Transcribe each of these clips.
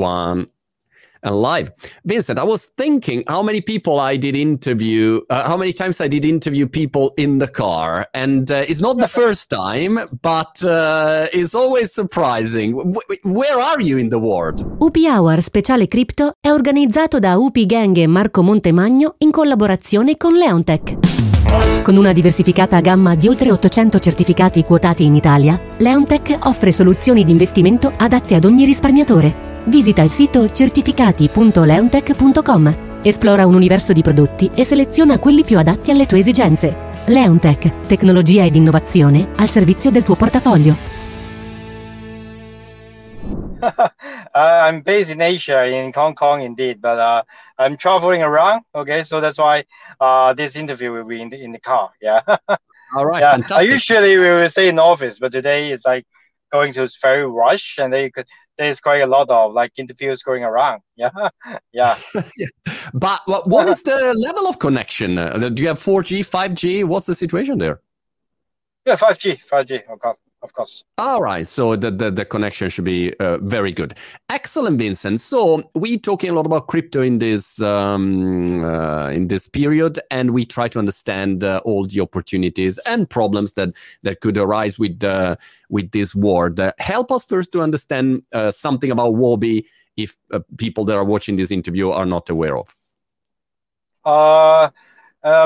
one and live. Vincent, I was thinking how many people I did interview, uh, how many times I did interview people in the car. And uh, it's not the first time, but uh, it's always surprising. W- where are you in the world? UP Hour Speciale Crypto è organizzato da UP Gang e Marco Montemagno in collaborazione con Leontech. Con una diversificata gamma di oltre 800 certificati quotati in Italia, Leontech offre soluzioni di investimento adatte ad ogni risparmiatore Visita il sito certificati.leontech.com. Esplora un universo di prodotti e seleziona quelli più adatti alle tue esigenze. Leontech, tecnologia ed innovazione al servizio del tuo portafoglio. uh, I'm based in Asia, in Hong Kong, indeed, but uh, I'm traveling around. Okay, so that's why uh, this interview will be in the, in the car. Yeah. All right. Yeah. Fantastic. usually we will stay in office, but today it's like going to very rush, and they could there's quite a lot of like interviews going around. Yeah, yeah. yeah. But what, what is the level of connection? Uh, do you have 4G, 5G? What's the situation there? Yeah, 5G, 5G. Okay of course. All right, so the the, the connection should be uh, very good. Excellent, Vincent. So we talking a lot about crypto in this um, uh, in this period, and we try to understand uh, all the opportunities and problems that that could arise with uh, with this war. help us first to understand uh, something about Huobi, if uh, people that are watching this interview are not aware of. Uh,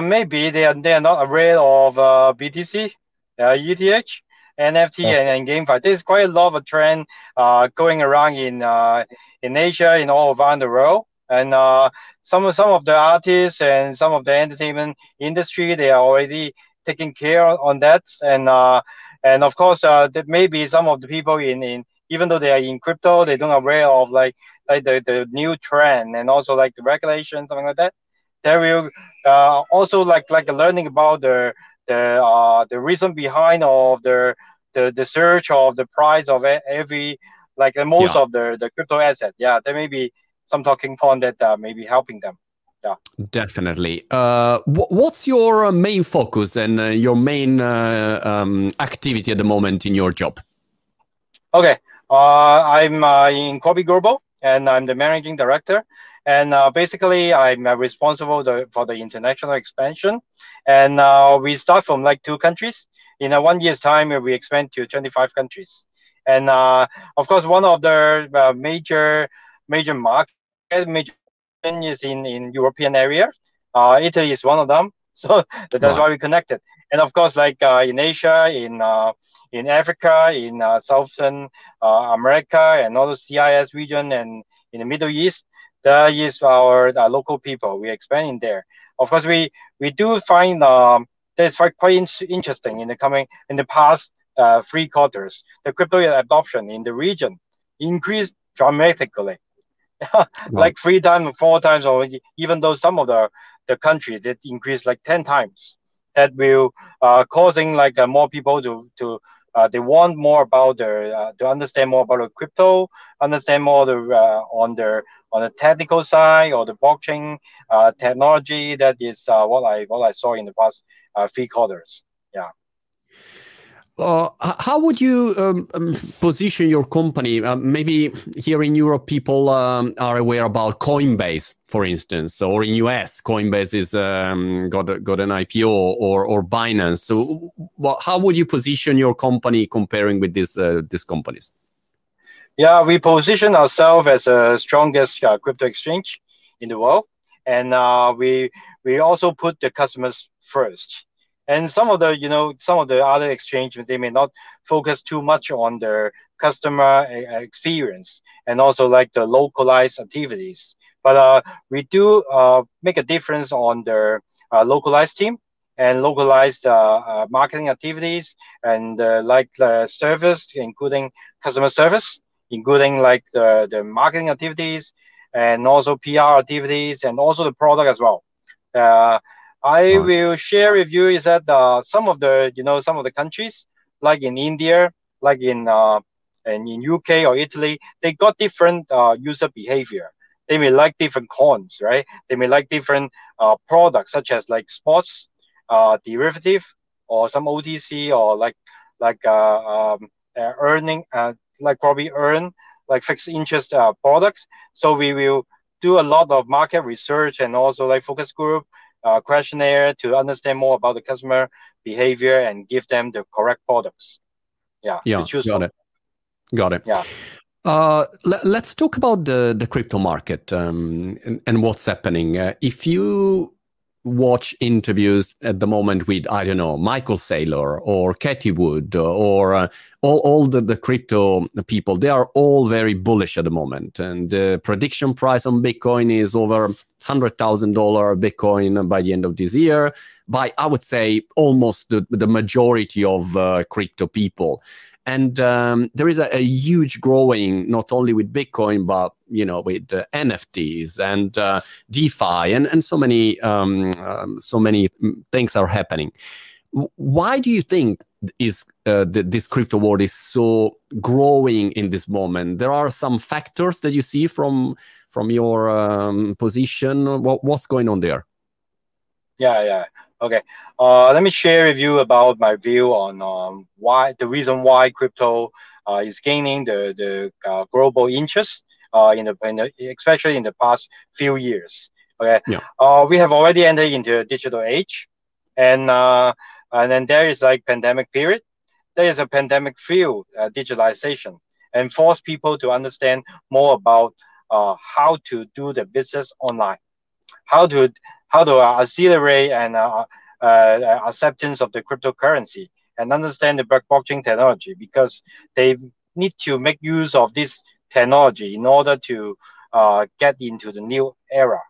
maybe they are they are not aware of BTC, ETH. NFT and, and GameFi. There's quite a lot of trend uh, going around in uh, in Asia, and all around the world. And uh, some of some of the artists and some of the entertainment industry, they are already taking care on that. And uh, and of course, uh, there may be some of the people in, in even though they are in crypto, they don't aware of like like the, the new trend and also like the regulation, something like that. They will uh, also like like learning about the the uh, the reason behind of the the the search of the price of every like most yeah. of the the crypto asset. Yeah, there may be some talking point that uh, may be helping them. Yeah, definitely. Uh, what's your uh, main focus and uh, your main uh, um, activity at the moment in your job? Okay, uh, I'm uh, in Huobi Global and I'm the managing director. And uh, basically, I'm uh, responsible the, for the international expansion. And uh, we start from like two countries. In a one year's time, we expand to 25 countries. And uh, of course, one of the uh, major major market major is in in European area. Uh, Italy is one of them. So that's why we connected. And of course, like in Asia, in in Africa, in Southern America, and also CIS region, and in the Middle East, that is our uh, local people. We're expanding there. Of course, we we do find um, that's quite in- interesting in the coming in the past uh, three quarters. The crypto adoption in the region increased dramatically, like three times, four times, or even though some of the the countries it increased like ten times. That will uh, causing like uh, more people to to uh, they want more about the uh, to understand more about the crypto, understand more the uh, on the on the technical side or the blockchain uh, technology. That is uh, what I what I saw in the past uh, three quarters. Yeah. Uh, how would you um, um, position your company? Uh, maybe here in Europe, people um, are aware about Coinbase, for instance, or in US, Coinbase is um, got got an IPO, or or Binance. So, well, how would you position your company comparing with these uh, these companies? Yeah, we position ourselves as the strongest uh, crypto exchange in the world, and uh, we we also put the customers first. And some of the you know some of the other exchange they may not focus too much on their customer uh, experience and also like the localized activities. But uh, we do uh, make a difference on their uh, localized team and localized uh, uh, marketing activities and like the service, including customer service including like the, the marketing activities and also PR activities and also the product as well. Uh, I right. will share with you is that uh, some of the you know some of the countries like in India, like in uh, and in UK or Italy, they got different uh, user behavior. They may like different coins, right? They may like different uh, products such as like sports, uh, derivative, or some OTC or like like uh, um, uh, earning uh, like probably earn like fixed interest uh, products. So we will do a lot of market research and also like focus group uh, questionnaire to understand more about the customer behavior and give them the correct products. Yeah. Yeah. Got from. it. Got it. Yeah. Uh, let, us talk about the, the crypto market um, and, and, what's happening. Uh, if you watch interviews at the moment with I don't know Michael Saylor or Cathie Wood or uh, all all the, the crypto people. They are all very bullish at the moment, and the prediction price on Bitcoin is over hundred thousand dollar Bitcoin by the end of this year. By I would say almost the the majority of uh, crypto people and um, there is a, a, huge growing not only with bitcoin but you know with uh, nfts and uh, defi and, and so many um, um, so many things are happening. Why do you think is uh, the, this crypto world is so growing in this moment? There are some factors that you see from from your um, position. What, what's going on there? Yeah yeah Okay, uh, let me share with you about my view on um, why the reason why crypto uh, is gaining the the uh, global interest uh, in the, in, the, especially in the past few years. Okay, yeah. Uh, we have already entered into a digital age, and uh, and then there is like pandemic period. There is a pandemic feel digitalization and force people to understand more about how to do the business online, how to how to accelerate and uh, uh, acceptance of the cryptocurrency and understand the blockchain technology because they need to make use of this technology in order to uh, get into the new era.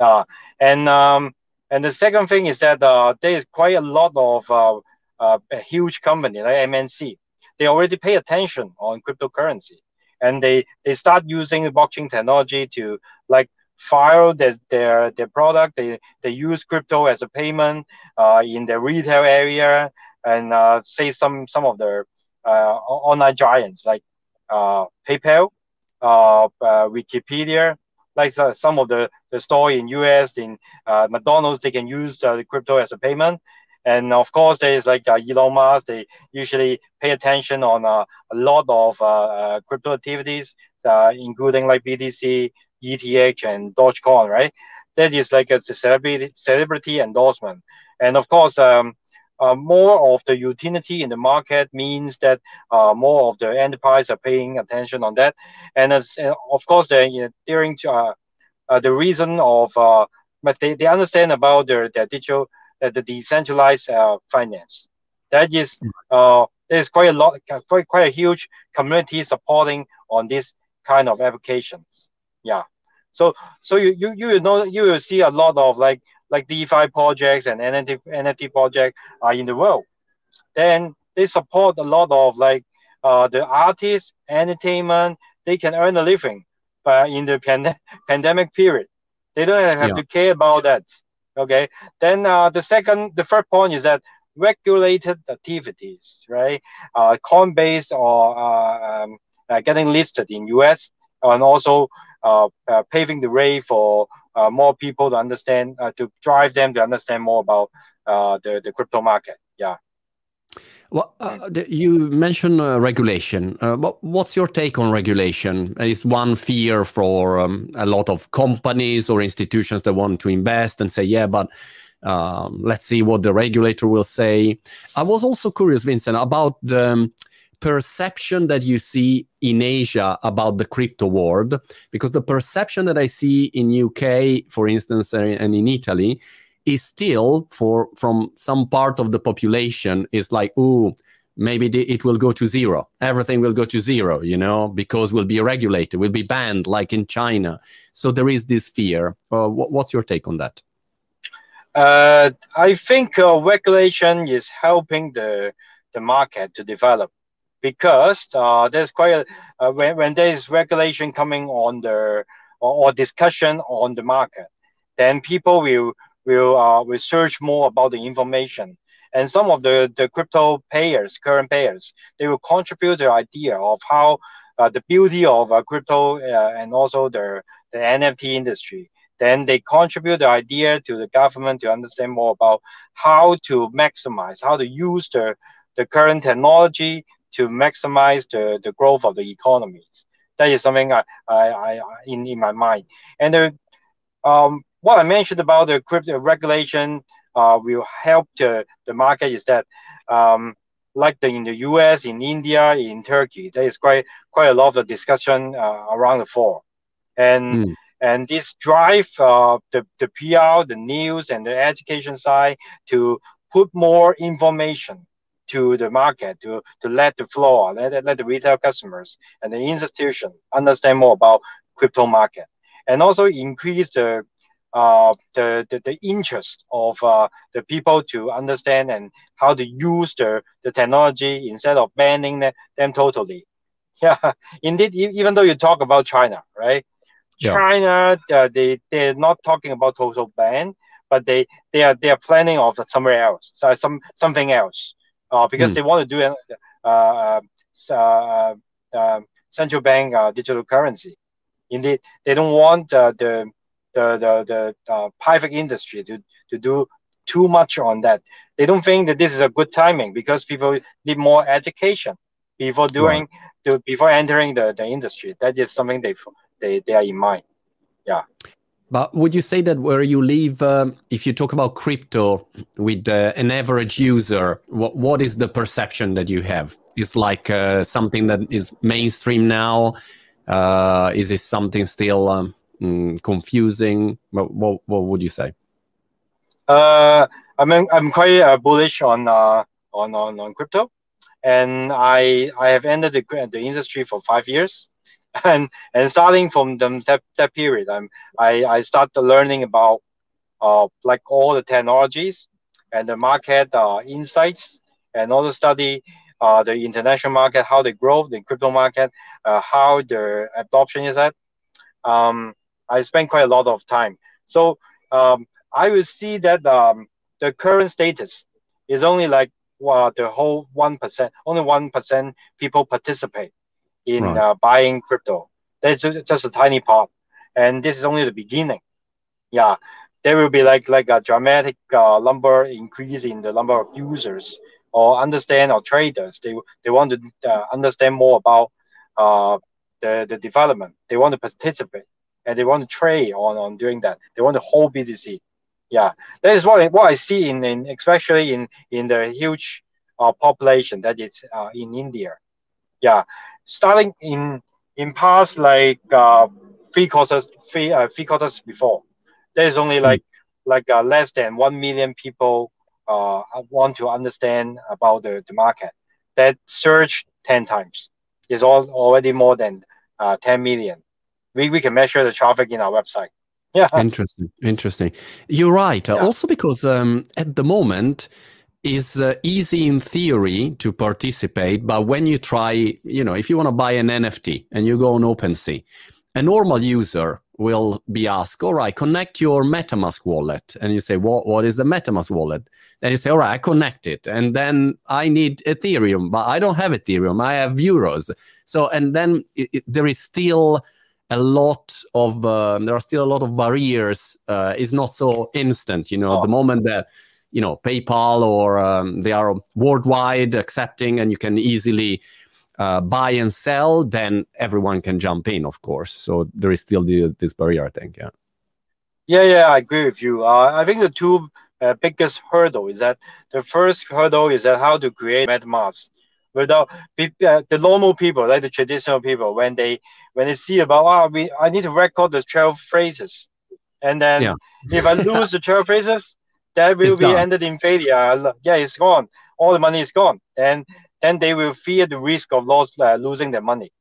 Uh, and um, and the second thing is that uh, there is quite a lot of uh, a huge company like MNC. They already pay attention on cryptocurrency, and they they start using blockchain technology to like file their their, their product. They, they use crypto as a payment uh, in the retail area and uh, say some some of the uh, online giants like uh, PayPal, uh, uh, Wikipedia, like some of the, the store in US, in McDonald's, they can use the crypto as a payment. And of course, there is like Elon Musk. They usually pay attention on a lot of uh, crypto activities, including like BTC, ETH and Dogecoin, right? That is like a celebrity celebrity endorsement, and of course, um, uh, more of the utility in the market means that uh, more of the enterprise are paying attention on that, and as uh, of course, they, know, during uh, uh, the reason of, uh, but they, they understand about their, their digital, the decentralized finance. That is, there's quite a lot, quite quite a huge community supporting on this kind of applications. Yeah. So so you you you know you will see a lot of like like DeFi projects and NFT NFT projects are in the world. Then they support a lot of like uh, the artists, entertainment. They can earn a living, but in the pand- pandemic period, they don't have yeah. to care about that. Okay. Then uh, the second, the third point is that regulated activities, right? Uh, Coinbase or uh, um, uh, getting listed in US and also paving the way for uh, more people to understand, to drive them to understand more about the, the crypto market. Yeah. Well, uh, you mentioned uh, regulation. Uh, what's your take on regulation? Is one fear for um, a lot of companies or institutions that want to invest and say, yeah, but um, let's see what the regulator will say. I was also curious, Vincent, about the um, perception that you see in Asia about the crypto world, because the perception that I see in UK, for instance, and in Italy, is still for from some part of the population is like, oh, maybe it will go to zero. Everything will go to zero, you know, because we'll be regulated, we'll be banned, like in China. So there is this fear. Uh, what's your take on that? Uh, I think uh, regulation is helping the the market to develop because uh, there's quite a uh, when, when there is regulation coming on the or, or, discussion on the market, then people will will uh, research more about the information. And some of the, the crypto payers, current payers, they will contribute their idea of how uh, the beauty of uh, crypto uh, and also the, the NFT industry. Then they contribute the idea to the government to understand more about how to maximize, how to use the, the current technology to maximize the, the growth of the economies. that is something I, I, I in, in my mind. And the, um, what I mentioned about the crypto regulation uh, will help the, the market is that um, like the, in the US, in India, in Turkey, there is quite quite a lot of discussion uh, around the fall, and mm. and this drive uh, the the PR, the news, and the education side to put more information to the market to to let the floor, let let the retail customers and the institution understand more about crypto market, and also increase the uh, the, the, the interest of uh, the people to understand and how to use the, the technology instead of banning them, them totally. Yeah, indeed, even though you talk about China, right? Yeah. China, uh, they, they're not talking about total ban, but they, they, are, they are planning of somewhere else, so some, something else, uh, because mm. they want to do a uh, uh, uh, central bank digital currency. Indeed, they don't want the the the, the uh, private industry to to do too much on that. They don't think that this is a good timing because people need more education before doing right. to, before entering the, the industry. That is something they they they are in mind. Yeah. But would you say that where you live, um, if you talk about crypto with uh, an average user, what, what is the perception that you have? Is like uh, something that is mainstream now? Uh, is it something still um, mm, confusing? What, what, what would you say? Uh, I mean, I'm quite uh, bullish on, uh, on on on crypto, and I I have entered the the industry for five years, and and starting from them that, that period, I'm I I started learning about uh like all the technologies and the market uh, insights, and also study uh, the international market, how they grow, the crypto market, uh, how the adoption is at. Um, I spend quite a lot of time. So um, I will see that um, the current status is only like well, the whole one percent. Only one percent people participate in right. uh, buying crypto. That's just a tiny part, and this is only the beginning. Yeah, there will be like like a dramatic uh, number increase in the number of users or understand or traders. They they want to uh, understand more about uh, the the development. They want to participate and they want to trade on, on doing that. They want to hold BTC. Yeah, that is what, what I see in, in especially in, in the huge uh, population that is uh, in India. Yeah, starting in in past like uh, three quarters three uh, three quarters before, there is only like like uh, less than one million people uh, want to understand about the, the market. That surged ten times. Is all already more than uh, 10 million we, we can measure the traffic in our website. Yeah. Interesting. Interesting. You're right. Yeah. Also because um, at the moment is uh, easy in theory to participate, but when you try, you know, if you want to buy an NFT and you go on OpenSea, a normal user will be asked, all right, connect your MetaMask wallet. And you say, what, what is the MetaMask wallet? Then you say, all right, I connect it. And then I need Ethereum, but I don't have Ethereum. I have euros. So, and then it, it, there is still a lot of uh, there are still a lot of barriers. Uh, it's not so instant, you know. Oh. The moment that you know PayPal or um, they are worldwide accepting, and you can easily uh, buy and sell, then everyone can jump in, of course. So there is still the, this barrier, I think. Yeah. Yeah, yeah, I agree with you. Uh, I think the two uh, biggest hurdle is that the first hurdle is that how to create MetaMask without uh, the normal people, like the traditional people, when they when they see about oh, we I need to record the twelve phrases, and then yeah. if I lose the twelve phrases, that will it's be ended in failure. Yeah, it's gone. All the money is gone, and then they will fear the risk of loss, uh, losing their money.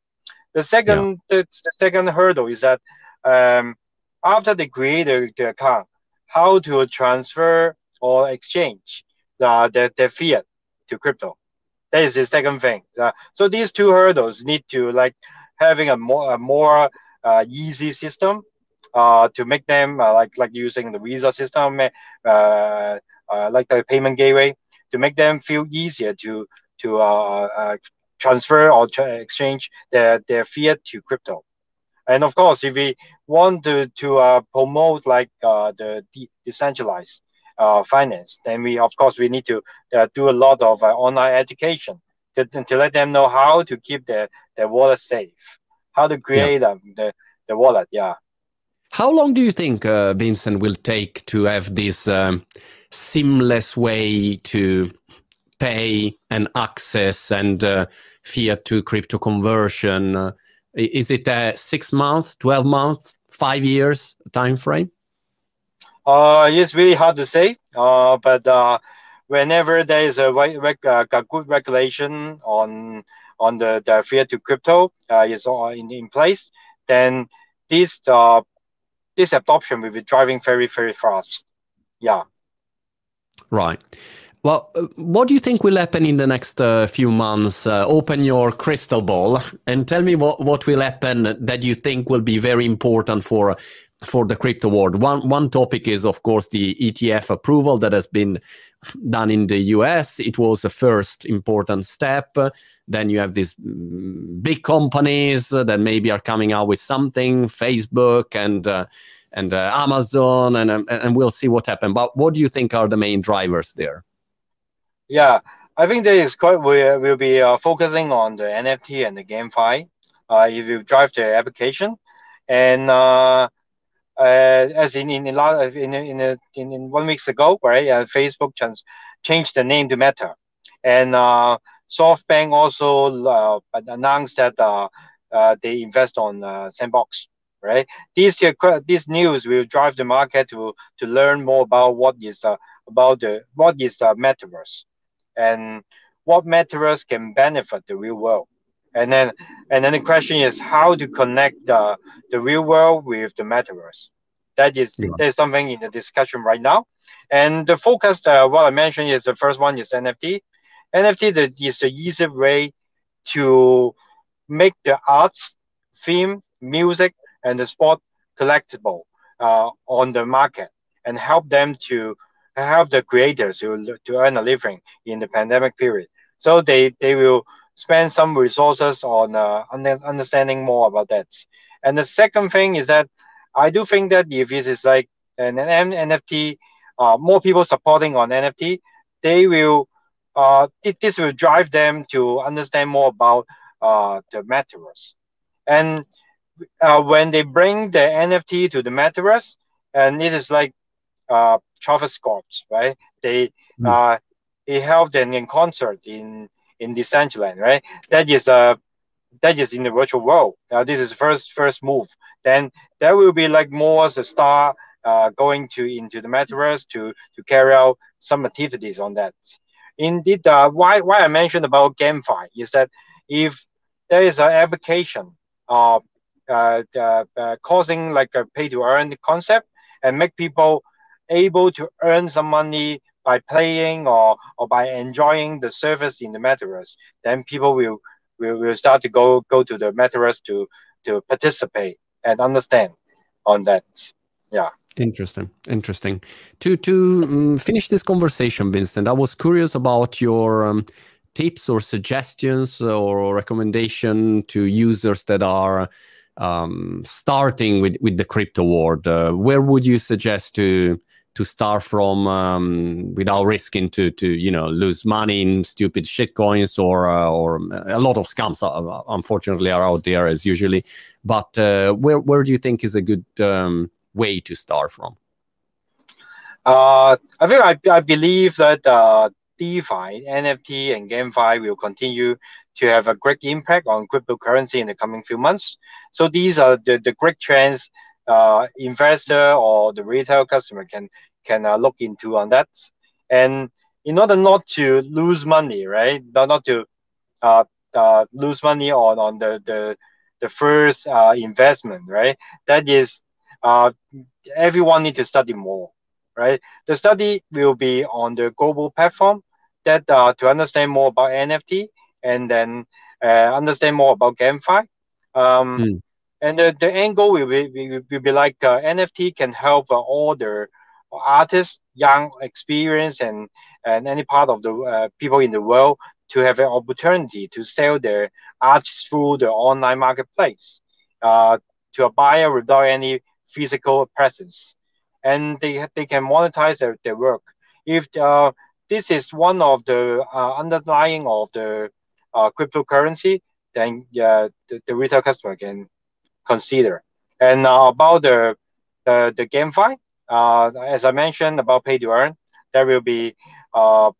The second, yeah. the, the, second hurdle is that um, after they create the, the account, how to transfer or exchange the, the, the fiat to crypto. That is the second thing. Uh, so these two hurdles need to like having a more a more uh, easy system uh, to make them uh, like like using the Visa system, uh, uh, like the payment gateway, to make them feel easier to to transfer or tra- exchange their their fiat to crypto. And of course, if we want to to promote like the de- decentralized uh, finance, then we of course we need to uh, do a lot of uh, online education to, to let them know how to keep their, their wallet safe. how to create yeah. the the wallet. Yeah. How long do you think, uh, Vincent, will take to have this um, seamless way to pay and access and uh, fiat to crypto conversion? Uh, is it a six month, twelve month, five years time frame? Uh, it's really hard to say. Uh, but uh, whenever there is a, reg- uh, a good regulation on on the, the fiat to crypto uh, is in, in place, then this uh, this adoption will be driving very very fast. Yeah. Right. Well, uh, what do you think will happen in the next uh, few months? Uh, open your crystal ball and tell me what, what will happen that you think will be very important for for the crypto world. One one topic is, of course, the ETF approval that has been done in the US. It was the first important step. Then you have these big companies that maybe are coming out with something, Facebook and uh, and uh, Amazon, and and we'll see what happens. But what do you think are the main drivers there? Yeah, I think there is quite we will be uh, focusing on the NFT and the GameFi. Uh, if you drive the application, and uh, uh, as in in in, in, in, one weeks ago, right? Uh, Facebook trans- changed the name to Meta, and uh, SoftBank also uh, announced that uh, uh, they invest on uh, Sandbox, right? These this news will drive the market to to learn more about what is uh, about the what is the metaverse, and what metaverse can benefit the real world and then and then the question is how to connect the, the real world with the metaverse? That is yeah. that is something in the discussion right now. And the focus uh, what i mentioned is the first one is nft nft is the easy way to make the arts theme music and the sport collectible uh, on the market and help them to help the creators to, to earn a living in the pandemic period. So they they will spend some resources on uh, understanding more about that. And the second thing is that I do think that if it is like an NFT, uh, more people supporting on NFT, they will uh, it, this will drive them to understand more about uh, the metaverse. And uh, when they bring the NFT to the metaverse, and it is like uh, Travis Scott, right? They mm. uh, he held an in concert in in Decentraland, right? That is uh that is in the virtual world. Uh, this is first first move. Then there will be like more a star uh, going to into the metaverse to to carry out some activities on that. Indeed, uh, why why I mentioned about GameFi is that if there is an application uh, uh, uh, causing like a pay to earn concept and make people able to earn some money by playing or, or by enjoying the service in the metaverse, then people will, will, will start to go, go to the metaverse to, to participate and understand on that. Yeah. Interesting, interesting. To to um, finish this conversation, Vincent, I was curious about your um, tips or suggestions or recommendation to users that are um, starting with with the crypto world. Uh, where would you suggest to to start from um, without risking to to you know lose money in stupid shit coins or uh, or a lot of scams uh, unfortunately are out there as usually but uh, where where do you think is a good um, way to start from uh, I think I, I believe that uh, DeFi, NFT, and GameFi will continue to have a great impact on cryptocurrency in the coming few months. So these are the, the great trends uh, investor or the retail customer can can uh, look into on that. And in order not to lose money, right? Not, not to uh, uh, lose money on, on the, the, the first uh, investment, right? That is, uh, everyone need to study more, right? The study will be on the global platform that uh, to understand more about NFT and then uh, understand more about GameFi. Um, mm. And the, the goal will be, will, will be like uh, NFT can help uh, all the artists, young, experienced, and, and any part of the uh, people in the world to have an opportunity to sell their art through the online marketplace uh, to a buyer without any physical presence. And they, they can monetize their, their work. If uh, this is one of the uh, underlying of the uh, cryptocurrency, then yeah, the, the retail customer can consider. And uh, about the the, the uh, as I mentioned about pay to earn, there will be uh,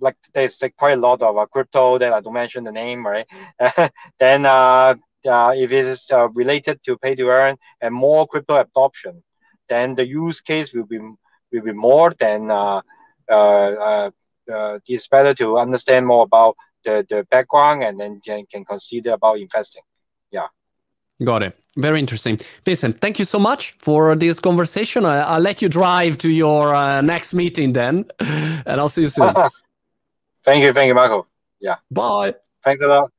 like there's quite a lot of uh, crypto that I don't mention the name, right? then if it is related to pay to earn and more crypto adoption, then the use case will be will be more than uh, uh, uh, it's better to understand more about the, the background and then can, can consider about investing. Yeah. Got it. Very interesting. Vincent, thank you so much for this conversation. I, will let you drive to your uh, next meeting then, and I'll see you soon. thank you. Thank you, Michael. Yeah. Bye. Thanks a lot.